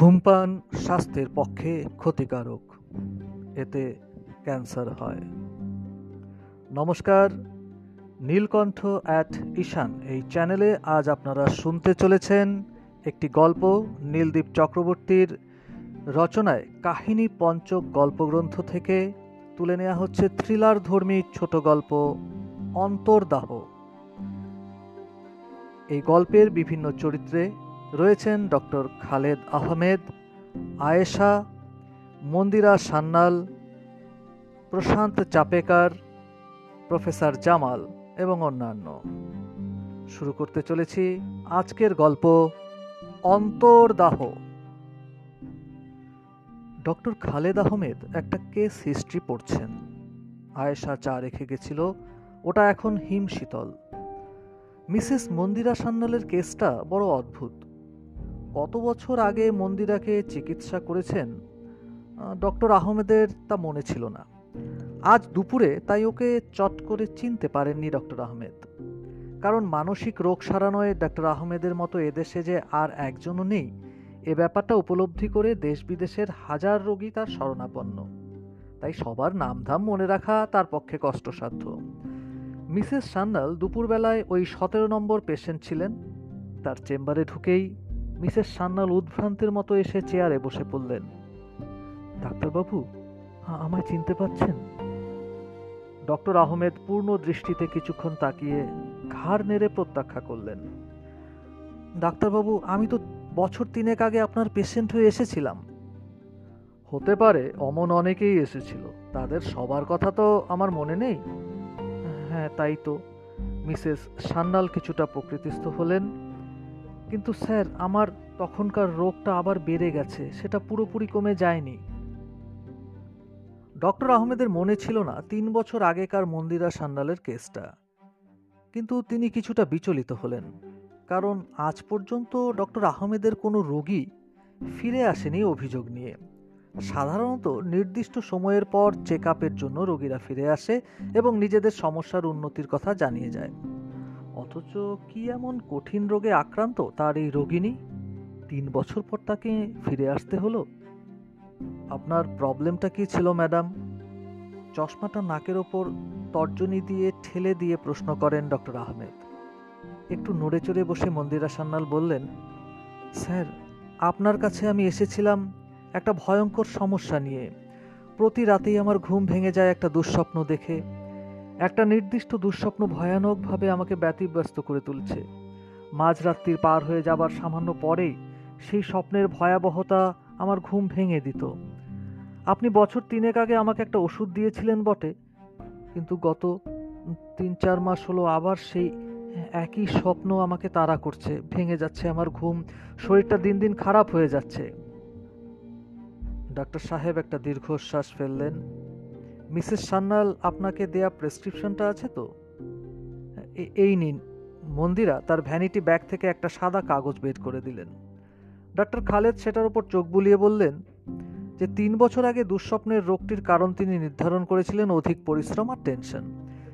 ধূমপান স্বাস্থ্যের পক্ষে ক্ষতিকারক। এতে ক্যান্সার হয়। নমস্কার, নীলকণ্ঠ অ্যাট ঈশান এই চ্যানেলে আজ আপনারা শুনতে চলেছেন একটি গল্প নীলদীপ চক্রবর্তীর রচনায় কাহিনী পঞ্চক গল্পগ্রন্থ থেকে। তুলে নেওয়া হচ্ছে থ্রিলার ধর্মী ছোট গল্প অন্তর্দাহ। এই গল্পের বিভিন্ন চরিত্রে রয়েছেন ডক্টর খালেদ আহমেদ, আয়েশা, মন্দিরা সান্যাল প্রশান্ত চাপেকার, প্রফেসর জামাল এবং অন্যান্য। শুরু করতে চলেছি আজকের গল্প অন্তর্দাহ। ডক্টর খালেদ আহমেদ একটা কেস হিস্ট্রি পড়ছেন। আয়েশা চা রেখে গেছিল, ওটা এখন হিম শীতল মিসেস মন্দিরা সান্যালের কেসটা বড় অদ্ভুত। কত বছর আগে মন্দিরাকে চিকিৎসা করেছেন? ডক্টর আহমেদের তা মনে ছিল না। আজ দুপুরে তাই ওকে চট করে চিনতে পারেননি ডক্টর আহমেদ। কারণ মানসিক রোগ সারানোয় ডক্টর আহমেদের মতো এদেশে যে আর একজনও নেই, এ ব্যাপারটা উপলব্ধি করে দেশ বিদেশের হাজার রোগী তার শরণাপন্ন। তাই সবার নামধাম মনে রাখা তার পক্ষে কষ্টসাধ্য। মিসেস সান্যাল দুপুরবেলায় ওই সতেরো নম্বর পেশেন্ট ছিলেন। তার চেম্বারে ঢুকেই মিসেস সান্যাল উদ্ভ্রান্তের মতো এসে চেয়ারে বসে পড়লেন। ডাক্তারবাবু আমায় চিনতে পাচ্ছেন? ডক্টর আহমেদ পূর্ণ দৃষ্টিতে কিছুক্ষণ তাকিয়ে ঘাড় নেড়ে প্রত্যাখ্যা করলেন। ডাক্তারবাবু, আমি তো বছর তিনেক আগে আপনার পেশেন্ট হয়ে এসেছিলাম। হতে পারে, অমন অনেকেই এসেছিল। তাদের সবার কথা তো আমার মনে নেই। হ্যাঁ তাই তো। মিসেস সান্যাল কিছুটা প্রকৃতিস্থ হলেন। কিন্তু স্যার, আমার তখনকার রোগটা আবার বেড়ে গেছে, সেটা পুরোপুরি কমে যায়নি। ডক্টর আহমেদের মনে ছিল না তিন বছর আগেকার মন্দিরা সান্যালের কেসটা। কিন্তু তিনি কিছুটা বিচলিত হলেন, কারণ আজ পর্যন্ত ডক্টর আহমেদের কোনো রোগী ফিরে আসেনি অভিযোগ নিয়ে। সাধারণত নির্দিষ্ট সময়ের পর চেক জন্য রোগীরা ফিরে আসে এবং নিজেদের সমস্যার উন্নতির কথা জানিয়ে যায়। অথচ কি এমন কঠিন রোগে আক্রান্ত তার এই রোগিনী তিন বছর পর তাকে ফিরে আসতে হলো? আপনার প্রবলেমটা কি ছিল, ম্যাডাম? চশমাটা নাকের ওপর তর্জনী দিয়ে ঠেলে দিয়ে প্রশ্ন করেন ডক্টর আহমেদ। একটু নড়ে চড়ে বসে মন্দিরা সান্যাল বললেন, স্যার, আপনার কাছে আমি এসেছিলাম একটা ভয়ঙ্কর সমস্যা নিয়ে। প্রতি রাতেই আমার ঘুম ভেঙে যায় একটা দুঃস্বপ্ন দেখে। একটা নির্দিষ্ট দুঃস্বপ্ন ভয়ানকভাবে আমাকে ব্যতিব্যস্ত করে তুলছে। মাঝরাত্রির পার হয়ে যাবার সামান্য পরেই সেই স্বপ্নের ভয়াবহতা আমার ঘুম ভেঙে দিত। আপনি বছর তিনেক আগে আমাকে একটা ওষুধ দিয়েছিলেন বটে, কিন্তু গত তিন চার মাস হলো আবার সেই একই স্বপ্ন আমাকে তাড়া করছে, ভেঙে যাচ্ছে, আমার ঘুম, শরীরটা দিন দিন খারাপ হয়ে যাচ্ছে। ডাক্তার সাহেব একটা দীর্ঘশ্বাস ফেললেন। মিসেস সান্যাল, আপনাকে দেয়া প্রেসক্রিপশনটা আছে তো? এই নিন। মন্দিরা তার ভ্যানিটি ব্যাগ থেকে একটা সাদা কাগজ বের করে দিলেন। ডাক্তার খালেদ সেটার উপর চোখ বুলিয়ে বললেন, যে তিন বছর আগে দুঃস্বপ্নের রোগটির কারণ তিনি নির্ধারণ করেছিলেন অধিক পরিশ্রম আর টেনশন।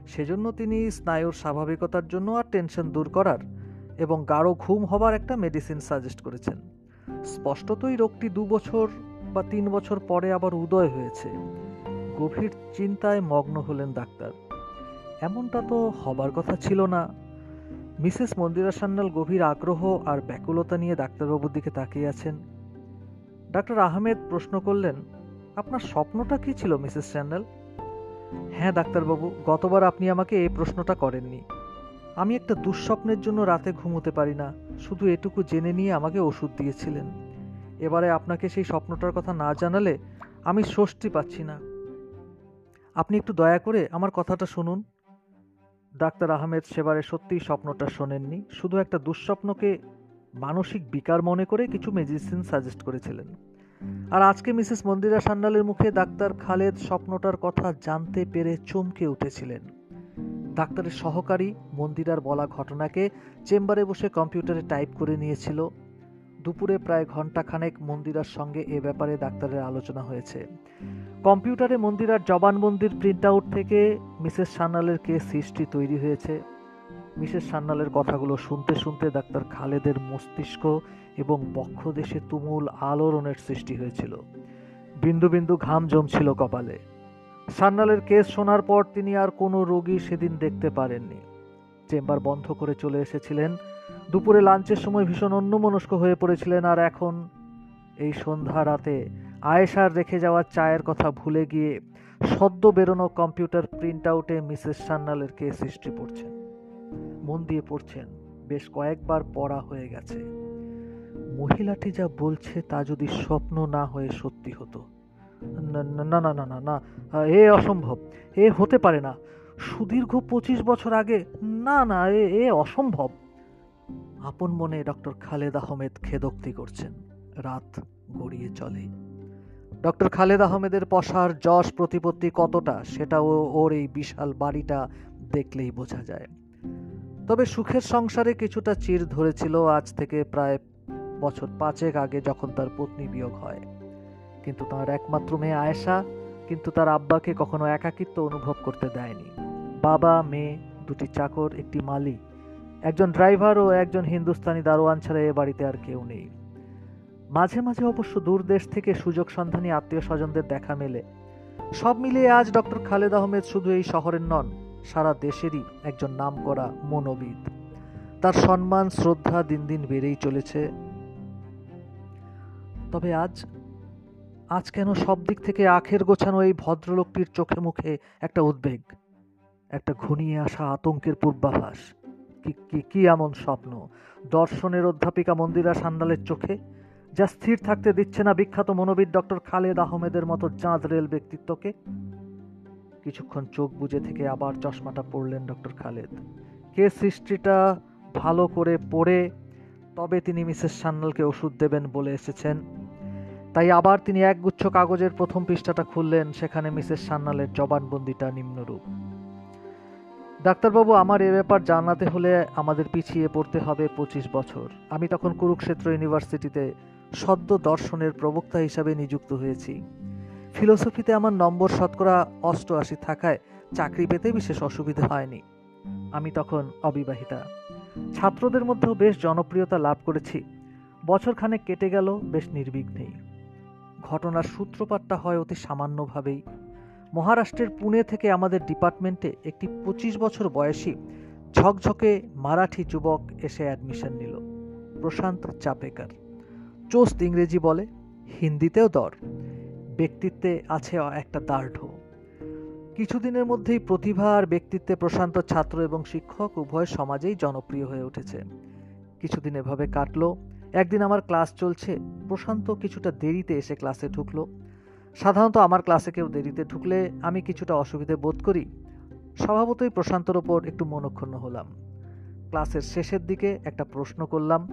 সেজন্য তিনি স্নায়ুর স্বাভাবিকতার জন্য আর টেনশন দূর করার এবং গাঢ় ঘুম হবার একটা মেডিসিন সাজেস্ট করেছেন। স্পষ্টতই রোগটি দু বছর বা তিন বছর পরে আবার উদয় হয়েছে। গভীর চিন্তায় মগ্ন হলেন ডাক্তার। এমনটা তো হবার কথা ছিল না। মিসেস মন্দিরা সান্যাল গভীর আগ্রহ আর ব্যাকুলতা নিয়ে ডাক্তারবাবুর দিকে তাকিয়ে আছেন। ডাক্তার আহমেদ প্রশ্ন করলেন, আপনার স্বপ্নটা কি ছিল, মিসেস স্যান্ডেল হ্যাঁ ডাক্তারবাবু, গতবার আপনি আমাকে এই প্রশ্নটা করেননি। আমি একটা দুঃস্বপ্নের জন্য রাতে ঘুমোতে পারি না, শুধু এটুকু জেনে নিয়ে আমাকে ওষুধ দিয়েছিলেন। এবারে আপনাকে সেই স্বপ্নটার কথা না জানালে আমি স্বস্তি পাচ্ছি না। আপনি একটু দয়া করে আমার কথাটা শুনুন। ডাক্তার আহমেদ সেবারে সত্যিই স্বপ্নটা শোনেননি, শুধু একটা দুঃস্বপ্নকে মানসিক বিকার মনে করে কিছু মেডিসিন সাজেস্ট করেছিলেন। আর আজকে মিসেস মন্দিরা সান্যালের মুখে ডাক্তার খালেদ স্বপ্নটার কথা জানতে পেরে চমকে উঠেছিলেন। ডাক্তারের সহকারী মন্দিরার বলা ঘটনাকে চেম্বারে বসে কম্পিউটারে টাইপ করে নিয়েছিল। দুপুরে প্রায় ঘন্টাখানেক মন্দিরার সঙ্গে এ ব্যাপারে ডাক্তারের আলোচনা হয়েছে। কম্পিউটারে মন্দিরার জবানবন্দির প্রিন্ট আউট থেকে মিসেস সান্যালের কেস হিস্ট্রি তৈরি হয়েছে। মিসেস সান্নালের কথাগুলো শুনতে শুনতে ডাক্তার খালেদের মস্তিষ্ক এবং বক্ষদেশে তুমুল আলোড়নের সৃষ্টি হয়েছিল। বিন্দু বিন্দু ঘাম জমছিল কপালে। সান্নালের কেস শোনার পর তিনি আর কোনো রোগী সেদিন দেখতে পারেননি। চেম্বার বন্ধ করে চলে এসেছিলেন দুপুরে লাঞ্চের সময় ভীষণ অন্যমনস্ক হয়ে পড়েছিলেন আর এখন এই সন্ধ্যা রাতে আয়েশার রেখে যাওয়া চায়ের কথা ভুলে গিয়ে সদ্য বেরোনো কম্পিউটার প্রিন্ট আউটে মিসেস সান্নালের কে সৃষ্টি পড়ছেন। মন দিয়ে পড়ছেন, বেশ কয়েকবার পড়া হয়ে গেছে। মহিলাটি যা বলছে তা যদি স্বপ্ন না হয়ে সত্যি হতো। না না না না না এ অসম্ভব, এ হতে পারে না। সুদীর্ঘ পঁচিশ বছর আগে, না না এ অসম্ভব। আপন মনে ডক্টর খালেদ আহমেদ খেদোক্তি করছেন। রাত গড়িয়ে চলে। ডক্টর খালেদ আহমেদের পশার যশ প্রতিপত্তি কতটা সেটাও ওর এই বিশাল বাড়িটা দেখলেই বোঝা যায়। তবে সুখের সংসারে কিছুটা চির ধরেছিল আজ থেকে প্রায় বছর পাঁচেক আগে যখন তার পত্নী বিয়োগ হয়। কিন্তু তার একমাত্র মেয়ে আয়েশা, কিন্তু তার আব্বাকে কখনো একাকিত্ব অনুভব করতে দেয়নি। বাবা, মেয়ে, দুটি চাকর, একটি মালি একজন ড্রাইভার ও একজন হিন্দুস্তানি দারোয়ান ছাড়া এ বাড়িতে আর কেউ নেই। মাঝে মাঝে অবশ্য দূর দেশ থেকে সুযোগ সন্ধানী আত্মীয় স্বজনদের দেখা মেলে। সব মিলিয়ে আজ ডক্টর খালেদ আহমেদ শুধু এই শহরের নন, সারা দেশেরই একজন নাম করা মনোবিদ। তার সম্মান, শ্রদ্ধা দিন দিন বেড়েই চলেছে। তবে আজ আজ কেন সব দিক থেকে আখের গোছানো এই ভদ্রলোকটির চোখে মুখে একটা উদ্বেগ, একটা ঘনিয়ে আসা আতঙ্কের পূর্বাভাস? কি কি এমন স্বপ্ন? দর্শনের অধ্যাপিকা মন্দিরা সান্ডালের চোখে? যা স্থির থাকতে দিচ্ছে না বিখ্যাত মনোবিদ ডক্টর খালেদ আহমেদের মতো চাঁদ রেল ব্যক্তিত্বকে? কিছুক্ষণ চোখ বুঝে থেকে আবার চশমাটা পড়লেন ডক্টর খালেদ। কে সৃষ্টিটা ভালো করে পড়ে? তবে তিনি মিসেস সান্নালকে ওষুধ দেবেন বলে এসেছেন। তাই আবার তিনি একগুচ্ছ কাগজের প্রথম পৃষ্ঠাটা খুললেন, সেখানে মিসেস সান্নালের জবানবন্দিটা নিম্নরূপ। ডাক্তারবাবু, আমার এ ব্যাপার জানাতে হলে আমাদের পিছিয়ে পড়তে হবে পঁচিশ বছর। আমি তখন কুরুক্ষেত্র ইউনিভার্সিটিতে সদ্য দর্শনের প্রবক্তা হিসাবে নিযুক্ত হয়েছি। ফিলোসফিতে আমার নম্বর শতকরা অষ্টআশি থাকায় চাকরি পেতে বিশেষ অসুবিধা হয়নি। আমি তখন অবিবাহিতা। ছাত্রদের মধ্যেও বেশ জনপ্রিয়তা লাভ করেছি। বছরখানেক কেটে গেল, বেশ নির্বিঘ্নেই। ঘটনার সূত্রপাতটা হয় অতি সামান্যভাবেই। মহারাষ্ট্রের পুনে থেকে আমাদের ডিপার্টমেন্টে একটি পঁচিশ বছর বয়সী ঝকঝকে মারাঠি যুবক এসে অ্যাডমিশন নিল। প্রশান্ত চাপেকার। চোস্ত ইংরেজি বলে, হিন্দিতেও দর। ব্যক্তিত্বে আছে একটা দার্ঢ কিছুদিনের মধ্যেই প্রতিভা আর ব্যক্তিত্বে প্রশান্ত ছাত্র এবং শিক্ষক উভয় সমাজেই জনপ্রিয় হয়ে উঠেছে। কিছুদিন এভাবে কাটলো। একদিন আমার ক্লাস চলছে। প্রশান্ত কিছুটা দেরিতে এসে ক্লাসে ঢুকলো। সাধারণত আমার ক্লাসে কেউ দেরিতে ঢুকলে আমি কিছুটা অসুবিধে বোধ করি। স্বভাবতই প্রশান্তর ওপর একটু মনক্ষুণ্ণ হলাম। ক্লাসের শেষের দিকে একটা প্রশ্ন করলাম।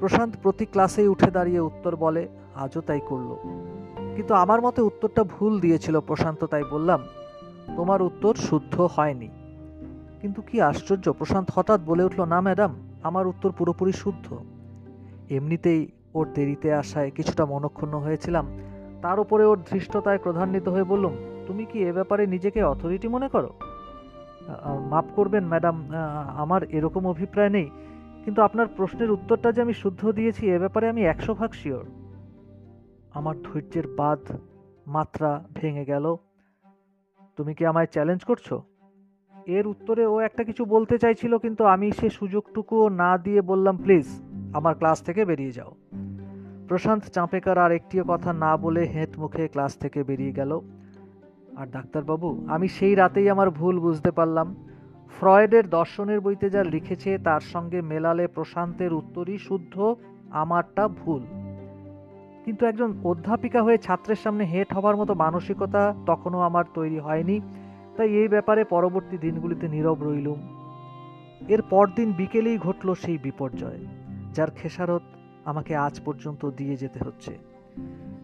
প্রশান্ত প্রতি ক্লাসেই উঠে দাঁড়িয়ে উত্তর বলে, আজও তাই করল। কিন্তু আমার মতে উত্তরটা ভুল দিয়েছিল প্রশান্ত, তাই বললাম, তোমার উত্তর শুদ্ধ হয়নি। কিন্তু কি আশ্চর্য, প্রশান্ত হঠাৎ বলে উঠল, না ম্যাডাম, আমার উত্তর পুরোপুরি শুদ্ধ। এমনিতেই ওর দেরিতে আসায় কিছুটা মনক্ষুণ্ণ হয়েছিলাম। তার উপরে ওর ধৃষ্টতায় ক্রধান্বিত হয়ে বললুম, তুমি কি এ ব্যাপারে নিজেকে অথরিটি মনে করো? মাফ করবেন, ম্যাডাম আমার এরকম অভিপ্রায় নেই, কিন্তু আপনার প্রশ্নের উত্তরটা যে আমি শুদ্ধ দিয়েছি এ ব্যাপারে আমি একশো ভাগ শিওর আমার ধৈর্যের বাদ মাত্রা ভেঙে গেল। তুমি কি আমায় চ্যালেঞ্জ করছ? এর উত্তরে ও একটা কিছু বলতে চাইছিল, কিন্তু আমি সে সুযোগটুকুও না দিয়ে বললাম, প্লিজ, আমার ক্লাস থেকে বেরিয়ে যাও। প্রশান্ত চাঁপেকার আর একটিও কথা না বলে হেঁট মুখে ক্লাস থেকে বেরিয়ে গেল। আর ডাক্তারবাবু, আমি সেই রাতেই আমার ভুল বুঝতে পারলাম। ফ্রয়েডের দর্শনের বইতে যা লিখেছে তার সঙ্গে মেলালে প্রশান্তের উত্তরই শুদ্ধ, আমারটা ভুল। কিন্তু একজন অধ্যাপিকা হয়ে ছাত্রের সামনে হেট হবার মতো মানসিকতা তখনও আমার তৈরি হয়নি। তাই এই ব্যাপারে পরবর্তী দিনগুলিতে নীরব রইলুম। এর পরদিন বিকেলেই ঘটল সেই বিপর্যয়, যার খেসারত আমাকে আজ পর্যন্ত দিয়ে যেতে হচ্ছে।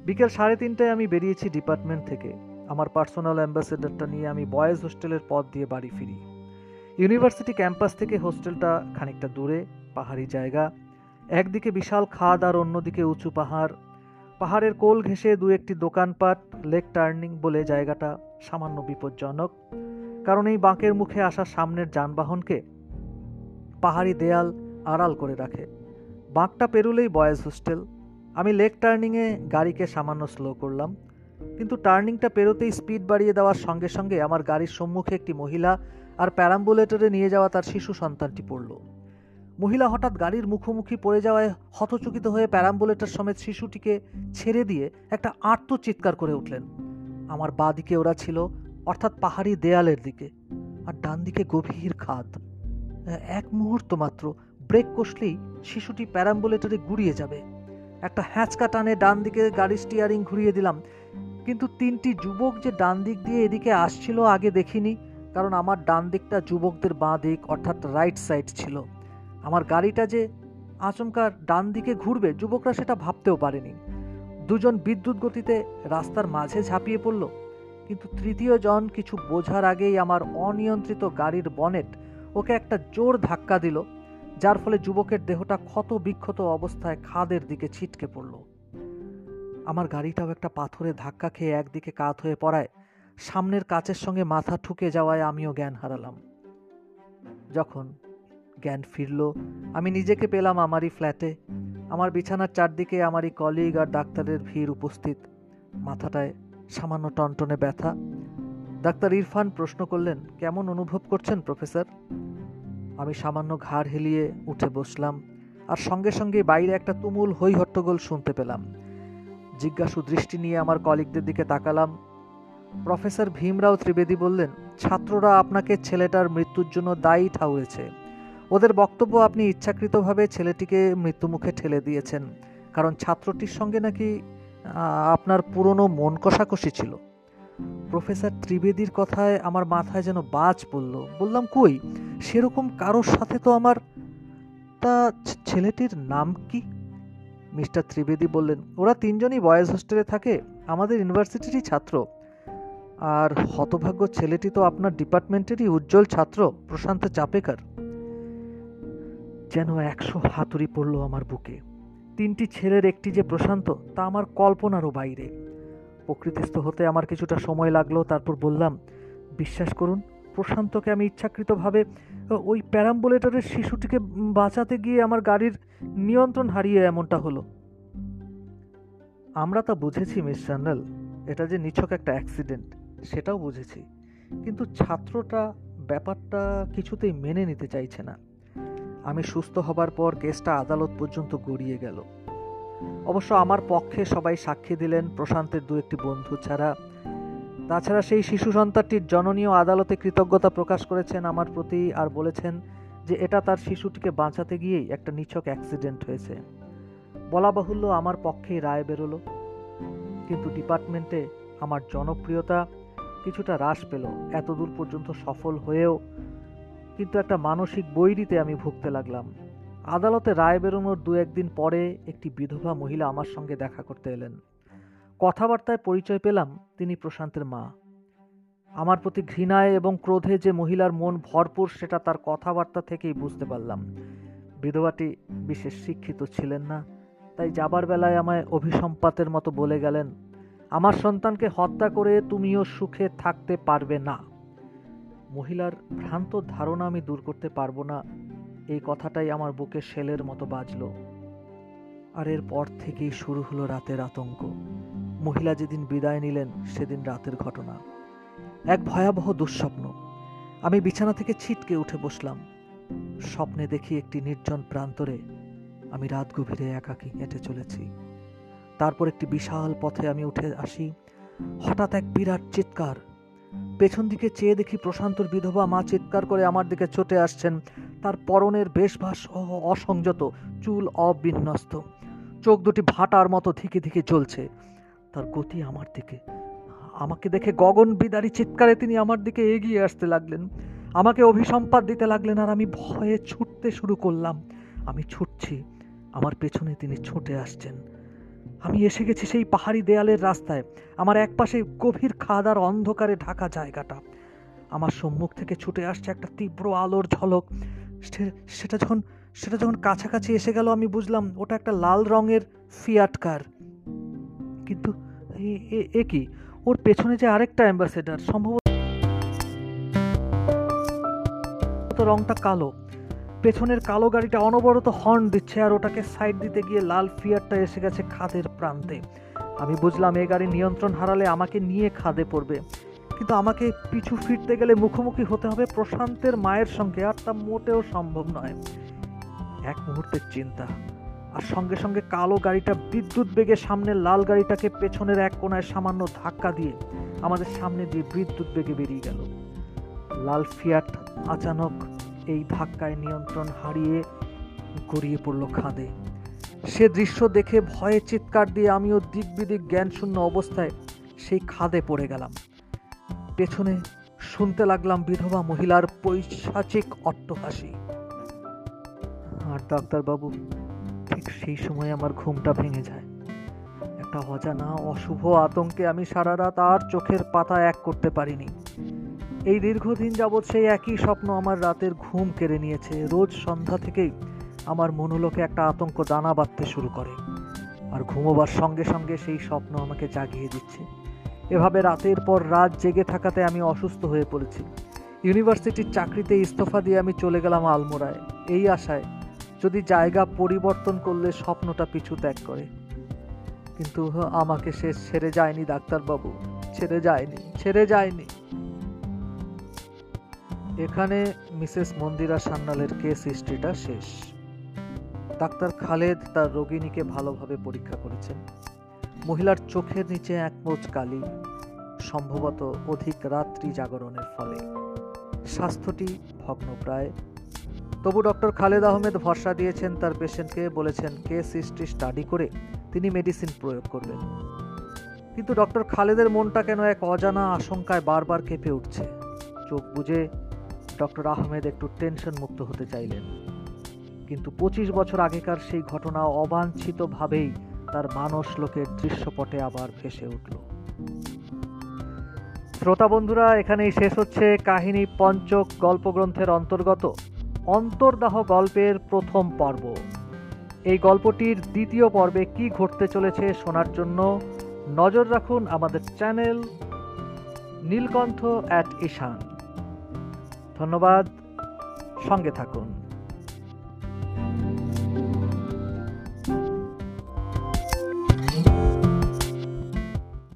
বিকেল সাড়ে তিনটায় আমি বেরিয়েছি ডিপার্টমেন্ট থেকে। আমার পার্সোনাল অ্যাম্বাসেডারটা নিয়ে আমি বয়েজ হোস্টেলের পথ দিয়ে বাড়ি ফিরি। ইউনিভার্সিটি ক্যাম্পাস থেকে হোস্টেলটা খানিকটা দূরে, পাহাড়ি জায়গা। একদিকে বিশাল খাদ আর অন্যদিকে উঁচু পাহাড়। পাহাড়ের কোল ঘেঁষে দু একটি দোকানপাট, লেক টার্নিং বলে জায়গাটা সামান্য বিপজ্জনক। কারণ এই বাঁকের মুখে আসা সামনের যানবাহনকে পাহাড়ি দেয়াল আড়াল করে রাখে। বাঁকটা পেরুলেই বয়েজ হোস্টেল। আমি লেক টার্নিংয়ে গাড়িকে সামান্য স্লো করলাম, কিন্তু টার্নিংটা পেরোতেই স্পিড বাড়িয়ে দেওয়ার সঙ্গে সঙ্গে আমার গাড়ির সম্মুখে একটি মহিলা আর প্যারাম্বুলেটরে নিয়ে যাওয়া তার শিশু সন্তানটি পড়ল। মহিলা হঠাৎ গাড়ির মুখোমুখি পড়ে যাওয়ায় হতচকিত হয়ে প্যারাম্বুলেটর সমেত শিশুটিকে ছেড়ে দিয়ে একটা আর্ত চিৎকার করে উঠলেন। আমার বাঁ দিকে ওরা ছিল, অর্থাৎ পাহাড়ি দেয়ালের দিকে, আর ডান দিকে গভীর খাদ। এক মুহূর্ত মাত্র ব্রেক কষলেই শিশুটি প্যারাম্বুলেটরে গুড়িয়ে যাবে। একটা হ্যাঁচকা টানে ডান দিকে গাড়ি স্টিয়ারিং ঘুরিয়ে দিলাম, কিন্তু তিনটি যুবক যে ডান দিক দিয়ে এদিকে আসছিল আগে দেখিনি, কারণ আমার ডান দিকটা যুবকদের বাঁ দিক, অর্থাৎ রাইট সাইড ছিল। আমার গাড়িটা যে আচমকা ডান দিকে ঘুরবে, যুবকরা সেটা ভাবতেও পারেনি। দুজন বিদ্যুৎ গতিতে রাস্তার মাঝে ঝাঁপিয়ে পড়ল, কিন্তু তৃতীয় জন কিছু বোঝার আগেই আমার অনিয়ন্ত্রিত গাড়ির বনেট ওকে একটা জোর ধাক্কা দিল যার ফলে যুবকের দেহটা ক্ষত বিক্ষত অবস্থায় খাদের দিকে ছিটকে পড়ল। আমার গাড়িটাও একটা পাথরে ধাক্কা খেয়ে একদিকে কাত হয়ে পড়ায়, সামনের কাচের সঙ্গে মাথা ঠুকে যাওয়ায় আমিও জ্ঞান হারালাম। যখন জ্ঞান ফিরল, আমি নিজেকে পেলাম আমারই ফ্ল্যাটে। আমার বিছানার চারদিকে আমারই কলিগ আর ডাক্তারের ভিড় উপস্থিত। মাথাটায় সামান্য টনটনে ব্যথা। ডাক্তার ইরফান প্রশ্ন করলেন, কেমন অনুভব করছেন, প্রফেসর? আমি সামান্য ঘাড় হেলিয়ে উঠে বসলাম আর সঙ্গে সঙ্গে বাইরে একটা তুমুল হই হট্টগোল শুনতে পেলাম। জিজ্ঞাসু দৃষ্টি নিয়ে আমার কলিগদের দিকে তাকালাম। প্রফেসর ভীমরাও ত্রিবেদী বললেন, ছাত্ররা আপনাকে ছেলেটার মৃত্যুর জন্য দায়ী ঠাউরেছে। ওদের বক্তব্য আপনি ইচ্ছাকৃতভাবে ছেলেটিকে মৃত্যুমুখে ঠেলে দিয়েছেন, কারণ ছাত্রটির সঙ্গে নাকি আপনার পুরনো মন কষাকষি ছিল। প্রফেসর ত্রিবেদীর কথায় আমার মাথায় যেন বাজ পড়ল। বললাম, কই? সেরকম কারোর সাথে তো আমার তা ছেলেটির নাম কি? মিস্টার ত্রিবেদী বললেন, ওরা তিনজনই বয়েজ হোস্টেলে থাকে, আমাদের ইউনিভার্সিটিরই ছাত্র। আর হতভাগ্য ছেলেটি তো আপনার ডিপার্টমেন্টেরই উজ্জ্বল ছাত্র, প্রশান্ত চাপেকার। যেন একশো হাতুড়ি পড়ল আমার বুকে। তিনটি ছেলের একটি যে প্রশান্ত, তা আমার কল্পনারও বাইরে। প্রকৃতিস্থ হতে আমার কিছুটা সময় লাগল, তারপর বললাম, বিশ্বাস করুন, প্রশান্তকে আমি ইচ্ছাকৃতভাবে ওই প্যারাম্বুলেটরের শিশুটিকে বাঁচাতে গিয়ে আমার গাড়ির নিয়ন্ত্রণ হারিয়ে এমনটা হলো। আমরা তা বুঝেছি, মিস জার্নাল এটা যে নিছক একটা অ্যাক্সিডেন্ট, সেটাও বুঝেছি। কিন্তু ছাত্রটা ব্যাপারটা কিছুতেই মেনে নিতে চাইছে না। আমি সুস্থ হবার পর কেসটা আদালত পর্যন্ত গড়িয়ে গেল। অবশ্য আমার পক্ষে সবাই সাক্ষী দিলেন প্রশান্তের দু একটি বন্ধু ছাড়া। তাছাড়া সেই শিশু সন্তানটির জননীয় আদালতে কৃতজ্ঞতা প্রকাশ করেছেন আমার প্রতি আর বলেছেন যে এটা তার শিশুটিকে বাঁচাতে গিয়েই একটা নিছক অ্যাক্সিডেন্ট হয়েছে। বলা বাহুল্য আমার পক্ষেই রায় বেরোলো। কিন্তু ডিপার্টমেন্টে আমার জনপ্রিয়তা কিছুটা হ্রাস পেল। এতদূর পর্যন্ত সফল হয়েও কিন্তু একটা মানসিক বৈরিতে আমি ভুগতে লাগলাম। আদালতে রায় বেরোনোর দু একদিন পরে একটি বিধবা মহিলা আমার সঙ্গে দেখা করতে এলেন। কথাবার্তায় পরিচয় পেলাম তিনি প্রশান্তের মা। আমার প্রতি ঘৃণায় এবং ক্রোধে যে মহিলার মন ভরপুর সেটা তার কথাবার্তা থেকেই বুঝতে পারলাম। বিধবাটি বিশেষ শিক্ষিত ছিলেন না, তাই যাবার বেলায় আমায় অভিসম্পাতের মতো বলে গেলেন, আমার সন্তানকে হত্যা করে তুমিও সুখে থাকতে পারবে না। মহিলার ভ্রান্ত ধারণা আমি দূর করতে পারব না এই কথাটাই আমার বুকে শেলের মতো বাজল। আর এরপর থেকেই শুরু হলো রাতের আতঙ্ক। মহিলা যেদিন বিদায় নিলেন, সেদিন রাতের ঘটনা। এক ভয়াবহ দুঃস্বপ্ন। আমি বিছানা থেকে ছিটকে উঠে বসলাম। স্বপ্নে দেখি একটি নির্জন প্রান্তরে আমি রাত গভীরে একাকি হেঁটে চলেছি। তারপর একটি বিশাল পথে আমি উঠে আসি। হঠাৎ এক বিরাট চিৎকার। পেছন দিকে চেয়ে দেখি প্রশান্তর বিধবা মা চিৎকার করে আমার দিকে ছুটে আসছেন। তার পরনের বেশভাস অসংযত, চুল অবিন্যস্ত। চোখ দুটি ভাটার মতো ধিকে ধিকে চলছে তার গতি আমার দিকে। আমাকে দেখে গগন বিদারি চিৎকারে তিনি আমার দিকে এগিয়ে আসতে লাগলেন। আমাকে অভিসম্পাদ দিতে লাগলেন আর আমি ভয়ে ছুটতে শুরু করলাম। আমি ছুটছি। আমার পেছনে তিনি ছুটে আসছেন। আমি এসে গেছি সেই পাহাড়ি দেয়ালের রাস্তায়। আমার একপাশে গভীর খাদার অন্ধকারে ঢাকা জায়গাটা। আমার সম্মুখ থেকে ছুটে আসছে একটা তীব্র আলোর ঝলক। সেটা যখন সেটা যখন কাছাকাছি এসে গেল, আমি বুঝলাম ওটা একটা লাল রঙের ফিয়াট কার কিন্তু এ কি? ওর পেছনে যে আরেকটা অ্যাম্বাসেডার সম্ভবত রংটা কালো। পেছনের কালো গাড়িটা অনবরত হর্ন দিচ্ছে আর ওটাকে সাইড দিতে গিয়ে লাল ফিয়ারটা এসে গেছে খাদের প্রান্তে। আমি বুঝলাম এই গাড়ি নিয়ন্ত্রণ হারালে আমাকে নিয়ে খাদে পড়বে। কিন্তু আমাকে পিছু ফিরতে গেলে মুখোমুখি হতে হবে প্রশান্তের মায়ের সঙ্গে, আর তা মোটেও সম্ভব নয়। এক মুহূর্তের চিন্তা, আর সঙ্গে সঙ্গে কালো গাড়িটা বিদ্যুৎ বেগে সামনের লাল গাড়িটাকে পেছনের এক কোনায় সামান্য ধাক্কা দিয়ে আমাদের সামনে দিয়ে বিদ্যুৎ বেগে বেরিয়ে গেল। লাল ফিয়াট আচানক এই ধাক্কায় নিয়ন্ত্রণ হারিয়ে গড়িয়ে পড়ল খাদে। সে দৃশ্য দেখে ভয়ে চিৎকার দিয়ে আমিও দিক বিদিক জ্ঞানশূন্য অবস্থায় সেই খাদে পড়ে গেলাম। পেছনে শুনতে লাগলাম বিধবা মহিলার পৈশাচিক অট্টহাসি। আর ডাক্তারবাবু, ঠিক সেই সময় আমার ঘুমটা ভেঙে যায়। একটা অজানা অশুভ আতঙ্কে আমি সারা রাত আর চোখের পাতা এক করতে পারিনি। এই দীর্ঘদিন যাবৎ সেই একই স্বপ্ন আমার রাতের ঘুম কেড়ে নিয়েছে। রোজ সন্ধ্যা থেকেই আমার মনোলোকে একটা আতঙ্ক দানা বাঁধতে শুরু করে। আর ঘুমোবার সঙ্গে সঙ্গে সেই স্বপ্ন আমাকে জাগিয়ে দিচ্ছে। এভাবে রাতের পর রাত জেগে থাকাতে আমি অসুস্থ হয়ে পড়েছি। ইউনিভার্সিটির চাকরিতে ইস্তফা দিয়ে আমি চলে গেলাম আলমোড়ায়। এই আশায় যদি জায়গা পরিবর্তন করলে স্বপ্নটা পিছু ত্যাগ করে। কিন্তু আমাকে সে ছেড়ে যায়নি ডাক্তারবাবু। ছেড়ে যায়নি ছেড়ে যায়নি। এখানে মিসেস মন্দিরা সান্যালের কেস হিস্ট্রিটা শেষ। ডাক্তার খালেদ তার রোগিণীকে ভালোভাবে পরীক্ষা করেছেন। মহিলার চোখের নিচে এক মোচ কালি, সম্ভবত অধিক রাত্রি জাগরণের ফলে। স্বাস্থ্যটি ভগ্নপ্রায়। তবু ডক্টর খালেদ আহমেদ ভরসা দিয়েছেন তার পেশেন্টকে, বলেছেন কেস হিস্ট্রি স্টাডি করে তিনি মেডিসিন প্রয়োগ করবেন। কিন্তু ডক্টর খালেদের মনটা কেন এক অজানা আশঙ্কায় বারবার কেঁপে উঠছে? চোখ বুঝে ডক্টর আহমেদ একটু টেনশন মুক্ত হতে চাইলেন। কিন্তু পঁচিশ বছর আগেকার সেই ঘটনা অবাঞ্ছিতভাবেই তার মানস লোকের দৃশ্যপটে আবার ভেসে উঠল। শ্রোতা বন্ধুরা, এখানেই শেষ হচ্ছে কাহিনী পঞ্চক গল্পগ্রন্থের অন্তর্গত অন্তর্দাহ গল্পের প্রথম পর্ব। এই গল্পটির দ্বিতীয় পর্বে কি ঘটতে চলেছে শোনার জন্য নজর রাখুন আমাদের চ্যানেল নীলকণ্ঠ অ্যাট ঈশান। ধন্যবাদ, সঙ্গে থাকুন।